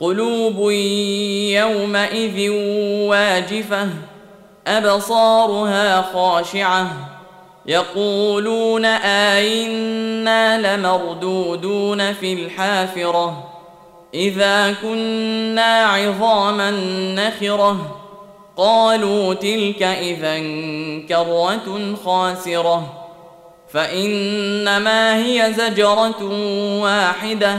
قلوب يومئذ واجفة أبصارها خاشعة. يقولون آئنا لمردودون في الحافرة. إذا كنا عظاما نخرة قالوا تلك إذا كرة خاسرة. فإنما هي زجرة واحدة.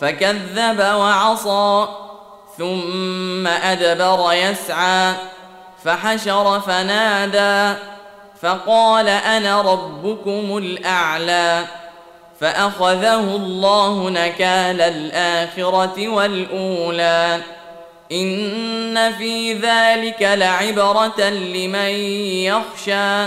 فكذب وعصى ثم أدبر يسعى فحشر فنادى فقال أنا ربكم الأعلى فأخذه الله نكال الآخرة والأولى. إن في ذلك لعبرة لمن يخشى.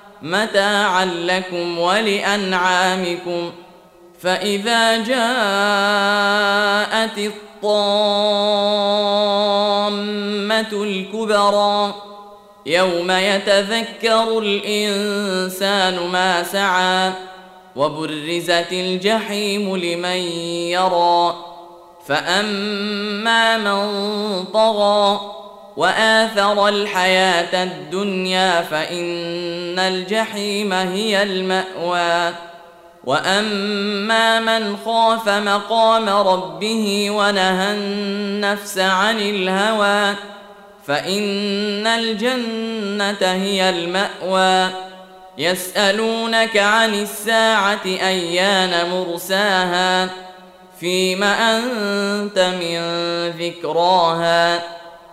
متاعا لكم ولأنعامكم فإذا جاءت الطامة الكبرى يوم يتذكر الإنسان ما سعى وبرزت الجحيم لمن يرى فأما من طغى وآثر الحياة الدنيا فإن الجحيم هي المأوى. وأما من خاف مقام ربه ونهى النفس عن الهوى فإن الجنة هي المأوى. يسألونك عن الساعة أيان مرساها؟ فيم أنت من ذكراها؟